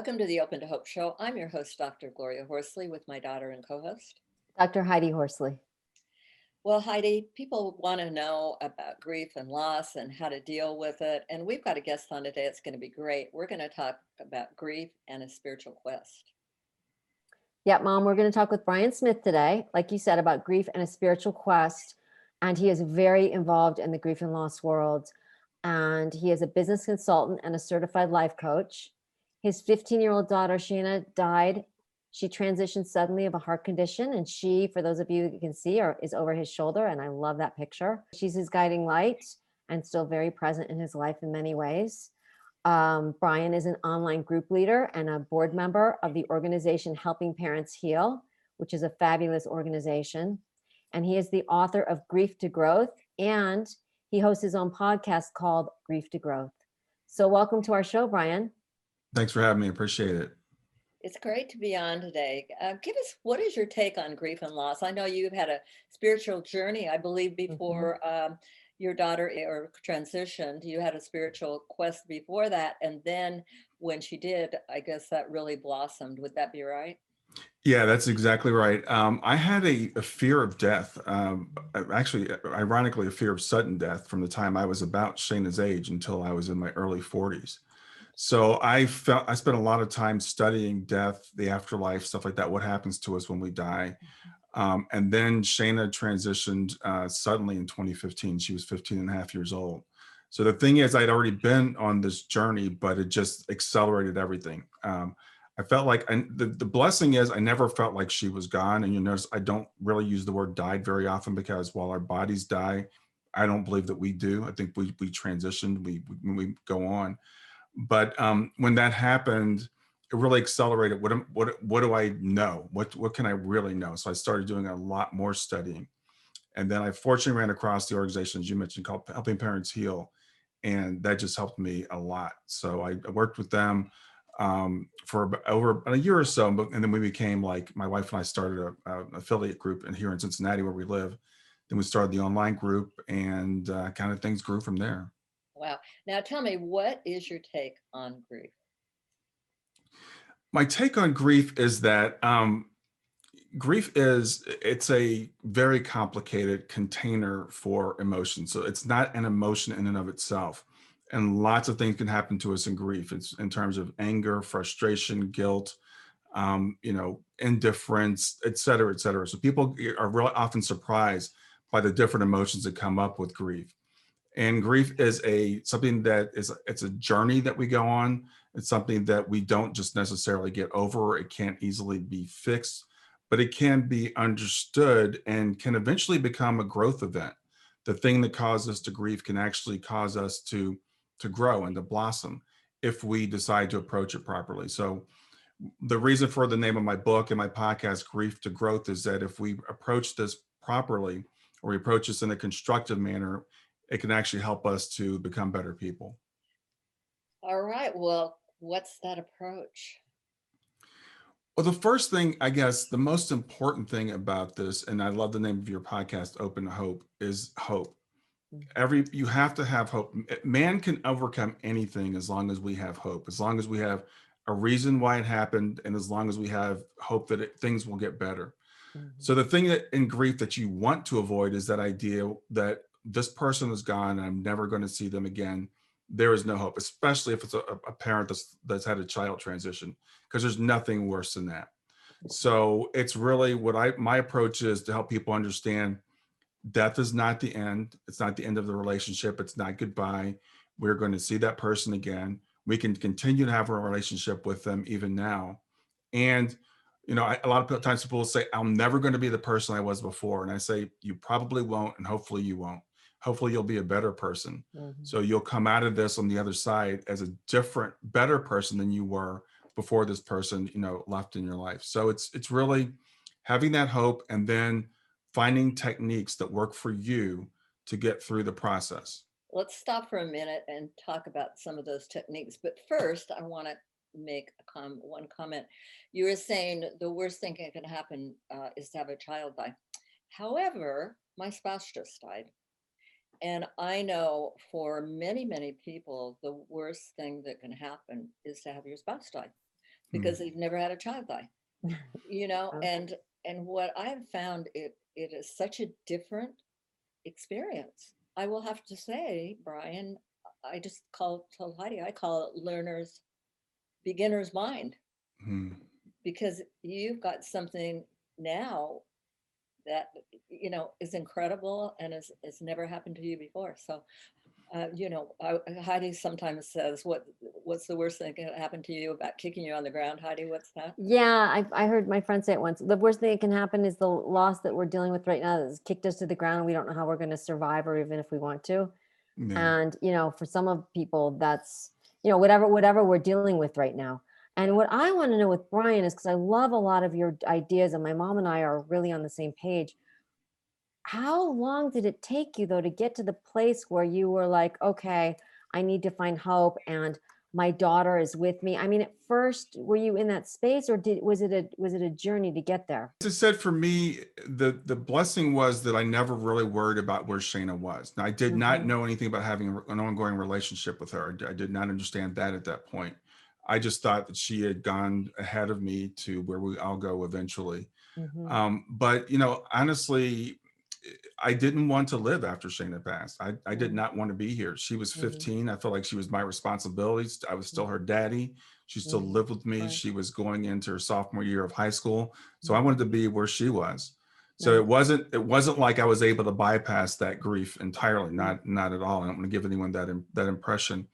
Welcome to the Open to Hope Show. I'm your host, Dr. Gloria Horsley, with my daughter and co host, Dr. Heidi Horsley. Well, Heidi, people want to know about grief and loss and how to deal with it. And we've got a guest on today. It's going to be great. We're going to talk about grief and a spiritual quest. Yeah, Mom, we're going to talk with Brian Smith today, like you said, about grief and a spiritual quest. And he is very involved in the grief and loss world. And he is a business consultant and a certified life coach. His 15 year old daughter, Shayna, died. She transitioned suddenly of a heart condition. And she, for those of you who can see, are, is over his shoulder. And I love that picture. She's his guiding light and still very present in his life in many ways. Um, Brian is an online group leader and a board member of the organization Helping Parents Heal, which is a fabulous organization. And he is the author of Grief to Growth, and he hosts his own podcast called Grief to Growth. So, welcome to our show, Brian. Thanks for having me. Appreciate it. It's great to be on today. Uh, give us what is your take on grief and loss? I know you've had a spiritual journey, I believe, Mm-hmm. before um, your daughter eh, or transitioned. You had a spiritual quest before that, and then when she did, I guess that really blossomed. Would that be right? Yeah, that's exactly right. Um, I had a, a fear of death. Um, actually, ironically, a fear of sudden death from the time I was about Shayna's age until I was in my early 40s. So I felt I spent a lot of time studying death, the afterlife, stuff like that. What happens to us when we die? Um, and then Shayna transitioned uh, suddenly in 2015. She was 15 and a half years old. So the thing is, I'd already been on this journey, but it just accelerated everything. Um, I felt like I, the, the blessing is I never felt like she was gone. And you notice I don't really use the word died very often because while our bodies die, I don't believe that we do. I think we, we transitioned, we, we, we go on but um, when that happened, it really accelerated. What what what do I know? What what can I really know? So I started doing a lot more studying, and then I fortunately ran across the organization as you mentioned called Helping Parents Heal, and that just helped me a lot. So I worked with them um, for over a year or so, and then we became like my wife and I started a, a affiliate group in here in Cincinnati where we live. Then we started the online group, and uh, kind of things grew from there. Wow. Now tell me, what is your take on grief? my take on grief is that um, grief is it's a very complicated container for emotion. So it's not an emotion in and of itself. And lots of things can happen to us in grief. It's in terms of anger frustration guilt um, you know indifference et cetera et cetera. So people are really often surprised by the different emotions that come up with grief and grief is a something that is it's a journey that we go on it's something that we don't just necessarily get over. It can't easily be fixed, but it can be understood and can eventually become a growth event. The thing that caused us to grieve can actually cause us to to grow and to blossom if we decide to approach it properly. So the reason for the name of my book and my podcast, Grief to Growth, is that if we approach this properly or we approach this in a constructive manner, it can actually help us to become better people. All right. Well, what's that approach? Well, the first thing, I guess, the most important thing about this, and I love the name of your podcast, Open Hope, is hope. Mhm. Every you have to have hope. Man can overcome anything as long as we have hope, as long as we have a reason why it happened, and as long as we have hope that it, things will get better. Mhm. So the thing that in grief that you want to avoid is that idea that this person is gone I'm never going to see them again. There is no hope, especially if it's a, a parent that's that's had a child transition, because there's nothing worse than that. So it's really what I my approach is to help people understand death is not the end. It's not the end of the relationship. It's not goodbye. We're going to see that person again. We can continue to have a relationship with them even now. And you know, I, a lot of times people will say, "I'm never going to be the person I was before," and I say, "You probably won't, and hopefully you won't. Hopefully you'll be a better person. Mhm. So you'll come out of this on the other side as a different, better person than you were before this person, you know, left in your life. So it's it's really having that hope and then finding techniques that work for you to get through the process. Let's stop for a minute and talk about some of those techniques. But first, I want to make a com- one comment. You were saying the worst thing that can happen uh, is to have a child die. However, my spouse just died. And I know for many, many people, the worst thing that can happen is to have your spouse die because they've never had a child die. You know, and and what I've found it it is such a different experience. I will have to say, Brian, I just call told Heidi, I call it learner's beginner's mind Mhm. because you've got something now that you know is incredible and has, has never happened to you before. So, uh, you know, I, Heidi sometimes says, "What what's the worst thing that can happen to you about kicking you on the ground?" Heidi, what's that? Yeah, I, I heard my friend say it once. The worst thing that can happen is the loss that we're dealing with right now that has kicked us to the ground. and We don't know how we're going to survive or even if we want to. Yeah. And, you know, for some of people, that's, you know, whatever, whatever we're dealing with right now. And what I want to know with Brian is because I love a lot of your ideas, and my mom and I are really on the same page. How long did it take you, though, to get to the place where you were like, okay, I need to find hope and my daughter is with me? I mean, at first, were you in that space or did was it a was it a journey to get there? As I said, for me, the the blessing was that I never really worried about where Shayna was. Now, I did not Mhm. know anything about having an ongoing relationship with her. I did not understand that at that point. I just thought that she had gone ahead of me to where we all go eventually. Mhm. Um, but you know, honestly, I didn't want to live after Shayna passed. I, I did Mhm. not want to be here. She was Mhm. 15. I felt like she was my responsibility. I was still her daddy. She still Mhm. lived with me. Right. She was going into her sophomore year of high school. So I wanted to be where she was. So it wasn't it wasn't like I was able to bypass that grief entirely. Not not at all. I don't want to give anyone that that impression.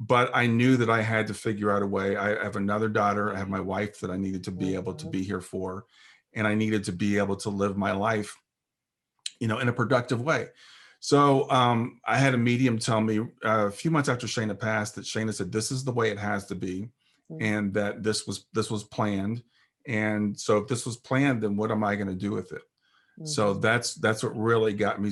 But I knew that I had to figure out a way. I have another daughter. I have my wife that I needed to be able to Mhm. be here for, and I needed to be able to live my life, you know, in a productive way. So um, I had a medium tell me uh, a few months after Shayna passed that Shayna said, "This is the way it has to be," Mm. and that this was this was planned. And so if this was planned, then what am I going to do with it? So Mhm. that's that's what really got me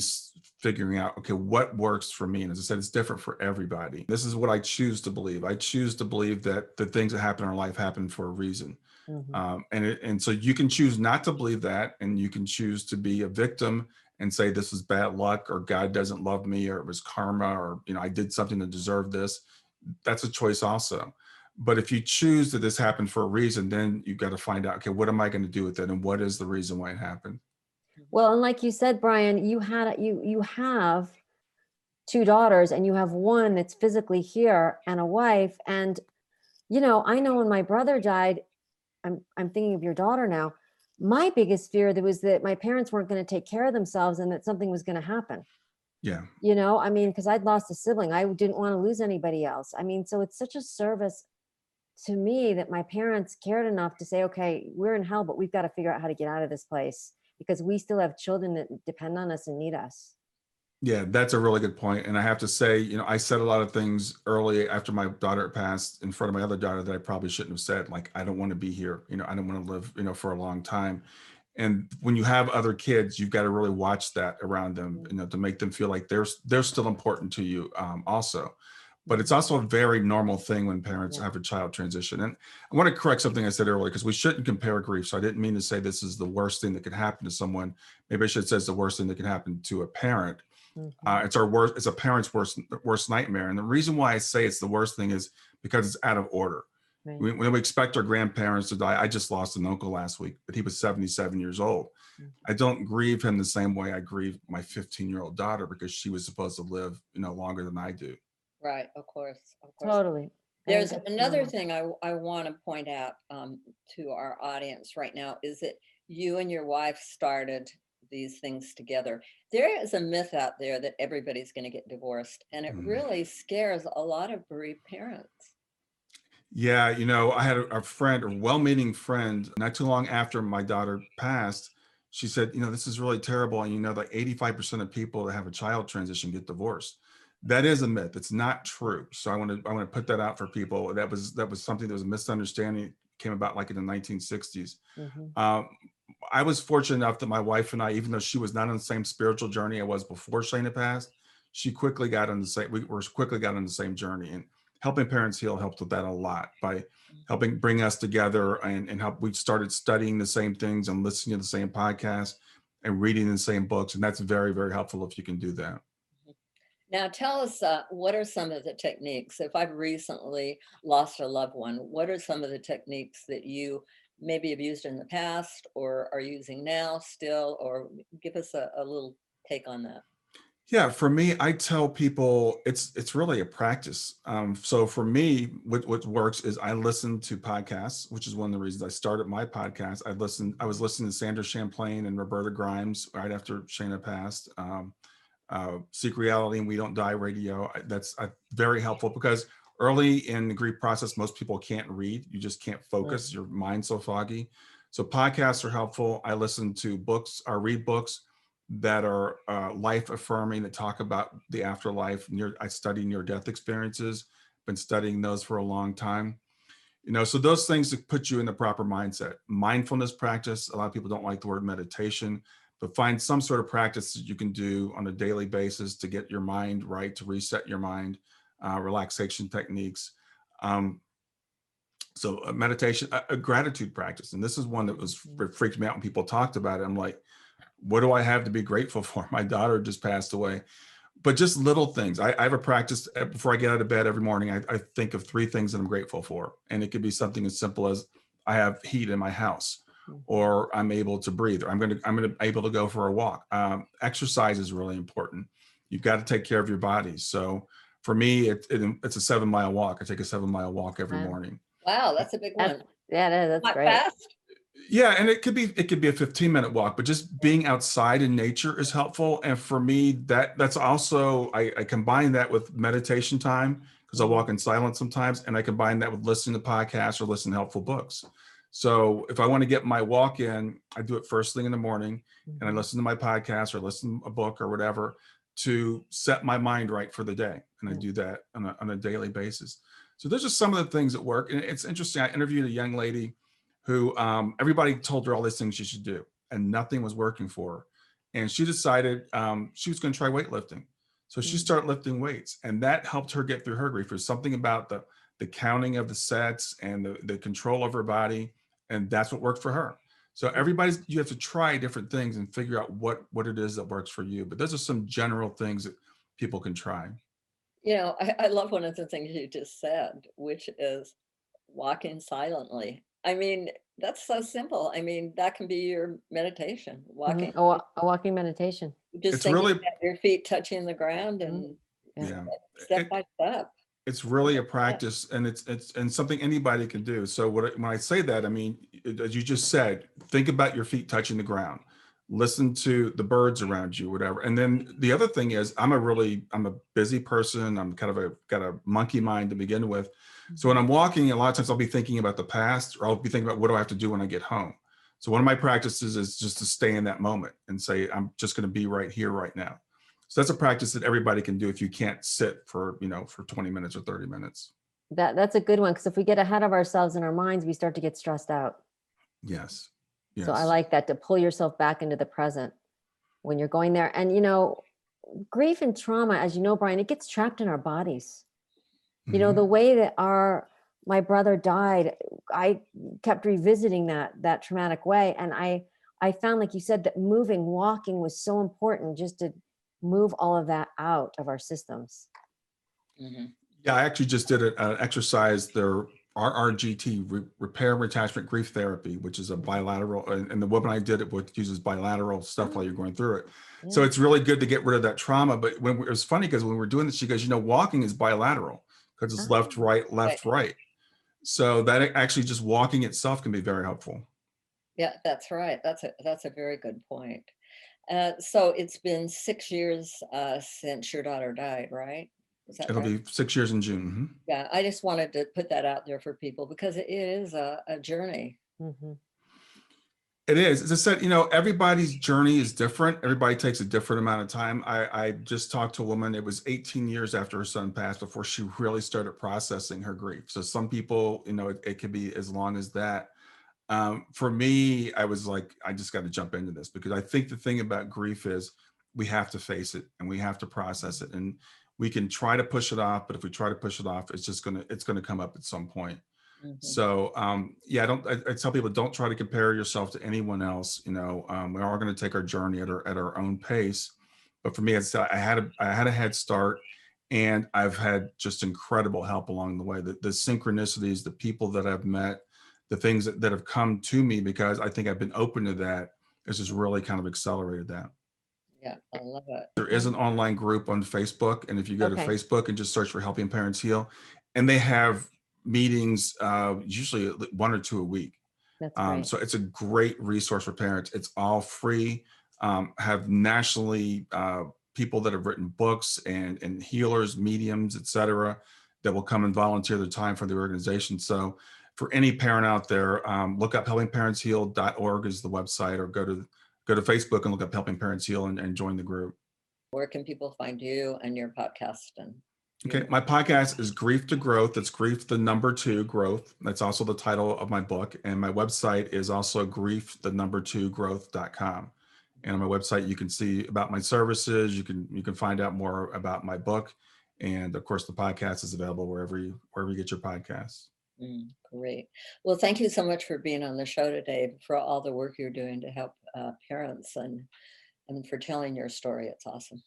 figuring out okay what works for me. And as I said, it's different for everybody. This is what I choose to believe. I choose to believe that the things that happen in our life happen for a reason. Mhm. Um, and it, and so you can choose not to believe that, and you can choose to be a victim and say this is bad luck, or God doesn't love me, or it was karma, or you know I did something to deserve this. That's a choice also. But if you choose that this happened for a reason, then you've got to find out okay what am I going to do with it, and what is the reason why it happened. Well, and like you said, Brian, you had you you have two daughters and you have one that's physically here and a wife. And you know, I know when my brother died, I'm I'm thinking of your daughter now. My biggest fear that was that my parents weren't going to take care of themselves and that something was going to happen. Yeah. You know, I mean, because I'd lost a sibling. I didn't want to lose anybody else. I mean, so it's such a service to me that my parents cared enough to say, okay, we're in hell, but we've got to figure out how to get out of this place because we still have children that depend on us and need us. Yeah, that's a really good point. And I have to say, you know, I said a lot of things early after my daughter passed in front of my other daughter that I probably shouldn't have said. Like, I don't want to be here. You know, I don't want to live, you know, for a long time. And when you have other kids, you've got to really watch that around them, you know, to make them feel like they're they're still important to you, um, also. But it's also a very normal thing when parents Yeah. have a child transition. And I want to correct something I said earlier because we shouldn't compare grief. So I didn't mean to say this is the worst thing that could happen to someone. Maybe I should say it's the worst thing that can happen to a parent Mhm. uh, it's our worst it's a parent's worst worst nightmare and the reason why i say it's the worst thing is because it's out of order Right. we, when we expect our grandparents to die i just lost an uncle last week but he was 77 years old Mhm. i don't grieve him the same way i grieve my 15 year old daughter because she was supposed to live you know longer than i do Right, of course, of course. Totally. I think There's that's another normal. thing I, I want to point out um, to our audience right now is that you and your wife started these things together. There is a myth out there that everybody's going to get divorced, and it Mm. really scares a lot of bereaved parents. Yeah, you know, I had a, a friend, a well-meaning friend, not too long after my daughter passed. She said, you know, this is really terrible. And you know, like 85% of people that have a child transition get divorced. That is a myth. It's not true. So I want to I want to put that out for people. That was that was something that was a misunderstanding. Came about like in the 1960s. Mhm. Um, I was fortunate enough that my wife and I, even though she was not on the same spiritual journey I was before Shayna passed, she quickly got on the same, we were quickly got on the same journey and helping parents heal helped with that a lot by helping bring us together and, and help, we started studying the same things and listening to the same podcasts and reading the same books. And that's very, very helpful if you can do that. Now, tell us uh, what are some of the techniques? If I've recently lost a loved one, what are some of the techniques that you maybe have used in the past or are using now still? Or give us a, a little take on that. Yeah, for me, I tell people it's it's really a practice. Um, so for me, what what works is I listen to podcasts, which is one of the reasons I started my podcast. I listened, I was listening to Sandra Champlain and Roberta Grimes right after Shayna passed. Um, uh, Seek Reality and We Don't Die Radio. That's uh, very helpful because early in the grief process, most people can't read. You just can't focus. Your mind's so foggy. So podcasts are helpful. I listen to books. I read books that are uh, life affirming that talk about the afterlife. Near, I study near death experiences. Been studying those for a long time. You know, so those things that put you in the proper mindset. Mindfulness practice. A lot of people don't like the word meditation, but find some sort of practice that you can do on a daily basis to get your mind right, to reset your mind. Uh, relaxation techniques. Um, so a meditation, a, a gratitude practice, and this is one that was freaked me out when people talked about it. I'm like, what do I have to be grateful for? My daughter just passed away. But just little things. I, I have a practice uh, before I get out of bed every morning. I, I think of three things that I'm grateful for. And it could be something as simple as I have heat in my house or I'm able to breathe or I'm going to, I'm going to able to go for a walk. Um, exercise is really important. You've got to take care of your body. So for me, it, it, it's a seven mile walk. I take a seven mile walk every Wow. morning. Wow, that's a big That's- one. Yeah, it is. That's Not great. fast. Yeah, and it could be it could be a 15 minute walk, but just being outside in nature is helpful. And for me, that that's also I, I combine that with meditation time because I walk in silence sometimes, and I combine that with listening to podcasts or listening to helpful books. So if I want to get my walk in, I do it first thing in the morning, and I Mhm. listen to my podcast or listen to a book or whatever to set my mind right for the day. And I do that on a, on a daily basis. So those are some of the things that work. And it's interesting. I interviewed a young lady who um, everybody told her all these things she should do, and nothing was working for her. And she decided um, she was going to try weightlifting. So she Mm. started lifting weights, and that helped her get through her grief. There's something about the the counting of the sets and the, the control of her body, and that's what worked for her. So everybody's you have to try different things and figure out what what it is that works for you. But those are some general things that people can try. You know, I, I love one of the things you just said, which is walking silently. I mean, that's so simple. I mean, that can be your meditation, Mhm. walking, A, wa- a walking meditation. just It's really- your feet touching the ground and Yeah. Yeah. step It- by step. It's really a practice and it's it's and something anybody can do. So what I- when i say that i mean it- as you just said think about your feet touching the ground. Listen to the birds around you whatever. And then the other thing is i'm a really i'm a busy person. I'm kind of a got a monkey mind to begin with. So when mm-hmm. i'm walking a lot of times i'll be thinking about the past or i'll be thinking about what do i have to do when i get home. So one of my practices is just to stay in that moment and say i'm just going to be right here right now so that's a practice that everybody can do if you can't sit for, you know, for 20 minutes or 30 minutes. That that's a good one because if we get ahead of ourselves in our minds, we start to get stressed out. Yes. Yes. So I like that to pull yourself back into the present when you're going there. And you know, grief and trauma, as you know, Brian, it gets trapped in our bodies. You know, Mhm. the way that our my brother died, I kept revisiting that that traumatic way. And I I found, like you said, that moving, walking was so important just to move all of that out of our systems. Mhm. Yeah, I actually just did an exercise, their RRGT, Re- Repair Attachment Grief Therapy, which is a bilateral, and, and the woman I did it with uses bilateral stuff while you're going through it. So it's really good to get rid of that trauma. But when we- it was funny because when we were doing this, she goes, you know, walking is bilateral because it's left, Ah, right, left, right. So that actually just walking itself can be very helpful. Yeah, that's right. That's a that's a very good point. Uh, so it's been six years uh, since your daughter died, right? Is that It'll right? be six years in June. mhm. Yeah, I just wanted to put that out there for people because it is a, a journey. Mhm. It is. As I said, you know, everybody's journey is different. Everybody takes a different amount of time. I, I just talked to a woman, it was 18 years after her son passed before she really started processing her grief. So some people, you know, it, it could be as long as that. Um, for me, I was like, I just got to jump into this because I think the thing about grief is we have to face it and we have to process it. And we can try to push it off, but if we try to push it off, it's just gonna it's gonna come up at some point. Mhm. So um, yeah, I don't. I, I tell people don't try to compare yourself to anyone else. You know, um, we are going to take our journey at our at our own pace. But for me, it's I had a I had a head start, and I've had just incredible help along the way. The, the synchronicities, the people that I've met, the things that, that have come to me because I think I've been open to that has just really kind of accelerated that. Yeah, I love it. There is an online group on Facebook, and if you go Okay. to Facebook and just search for Helping Parents Heal, and they have meetings, uh, usually one or two a week. That's Um, great. so it's a great resource for parents. It's all free. Um, have nationally uh, people that have written books and and healers, mediums, etc., that will come and volunteer their time for the organization. So for any parent out there, um, look up helpingparentsheal.org is the website, or go to go to Facebook and look up Helping Parents Heal and, and join the group. Where can people find you and your podcast? And Okay, my podcast is Grief to Growth. It's Grief the number two growth. That's also the title of my book. And my website is also grief the number two growth.com. And on my website, you can see about my services. You can you can find out more about my book. And of course, the podcast is available wherever you wherever you get your podcasts. Mm, great. Well, thank you so much for being on the show today, for all the work you're doing to help uh, parents and and for telling your story. It's awesome.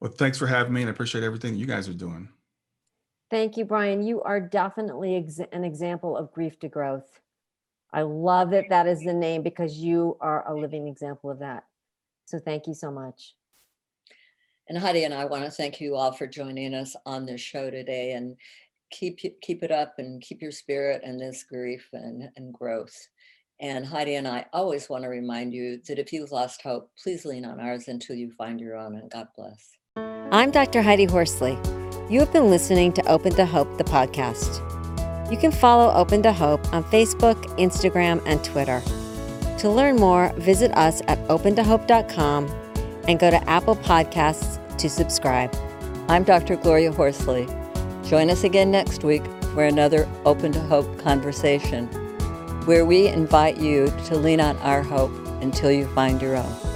Well, thanks for having me and I appreciate everything you guys are doing. Thank you, Brian. You are definitely ex- an example of grief to growth. I love that that is the name because you are a living example of that. So thank you so much. And Heidi and I want to thank you all for joining us on this show today and keep keep it up and keep your spirit and this grief and, and growth. And Heidi and I always want to remind you that if you've lost hope, please lean on ours until you find your own. And God bless. I'm Dr. Heidi Horsley. You have been listening to Open to Hope, the podcast. You can follow Open to Hope on Facebook, Instagram, and Twitter. To learn more, visit us at opentohope.com and go to Apple Podcasts to subscribe. I'm Dr. Gloria Horsley. Join us again next week for another Open to Hope conversation, where we invite you to lean on our hope until you find your own.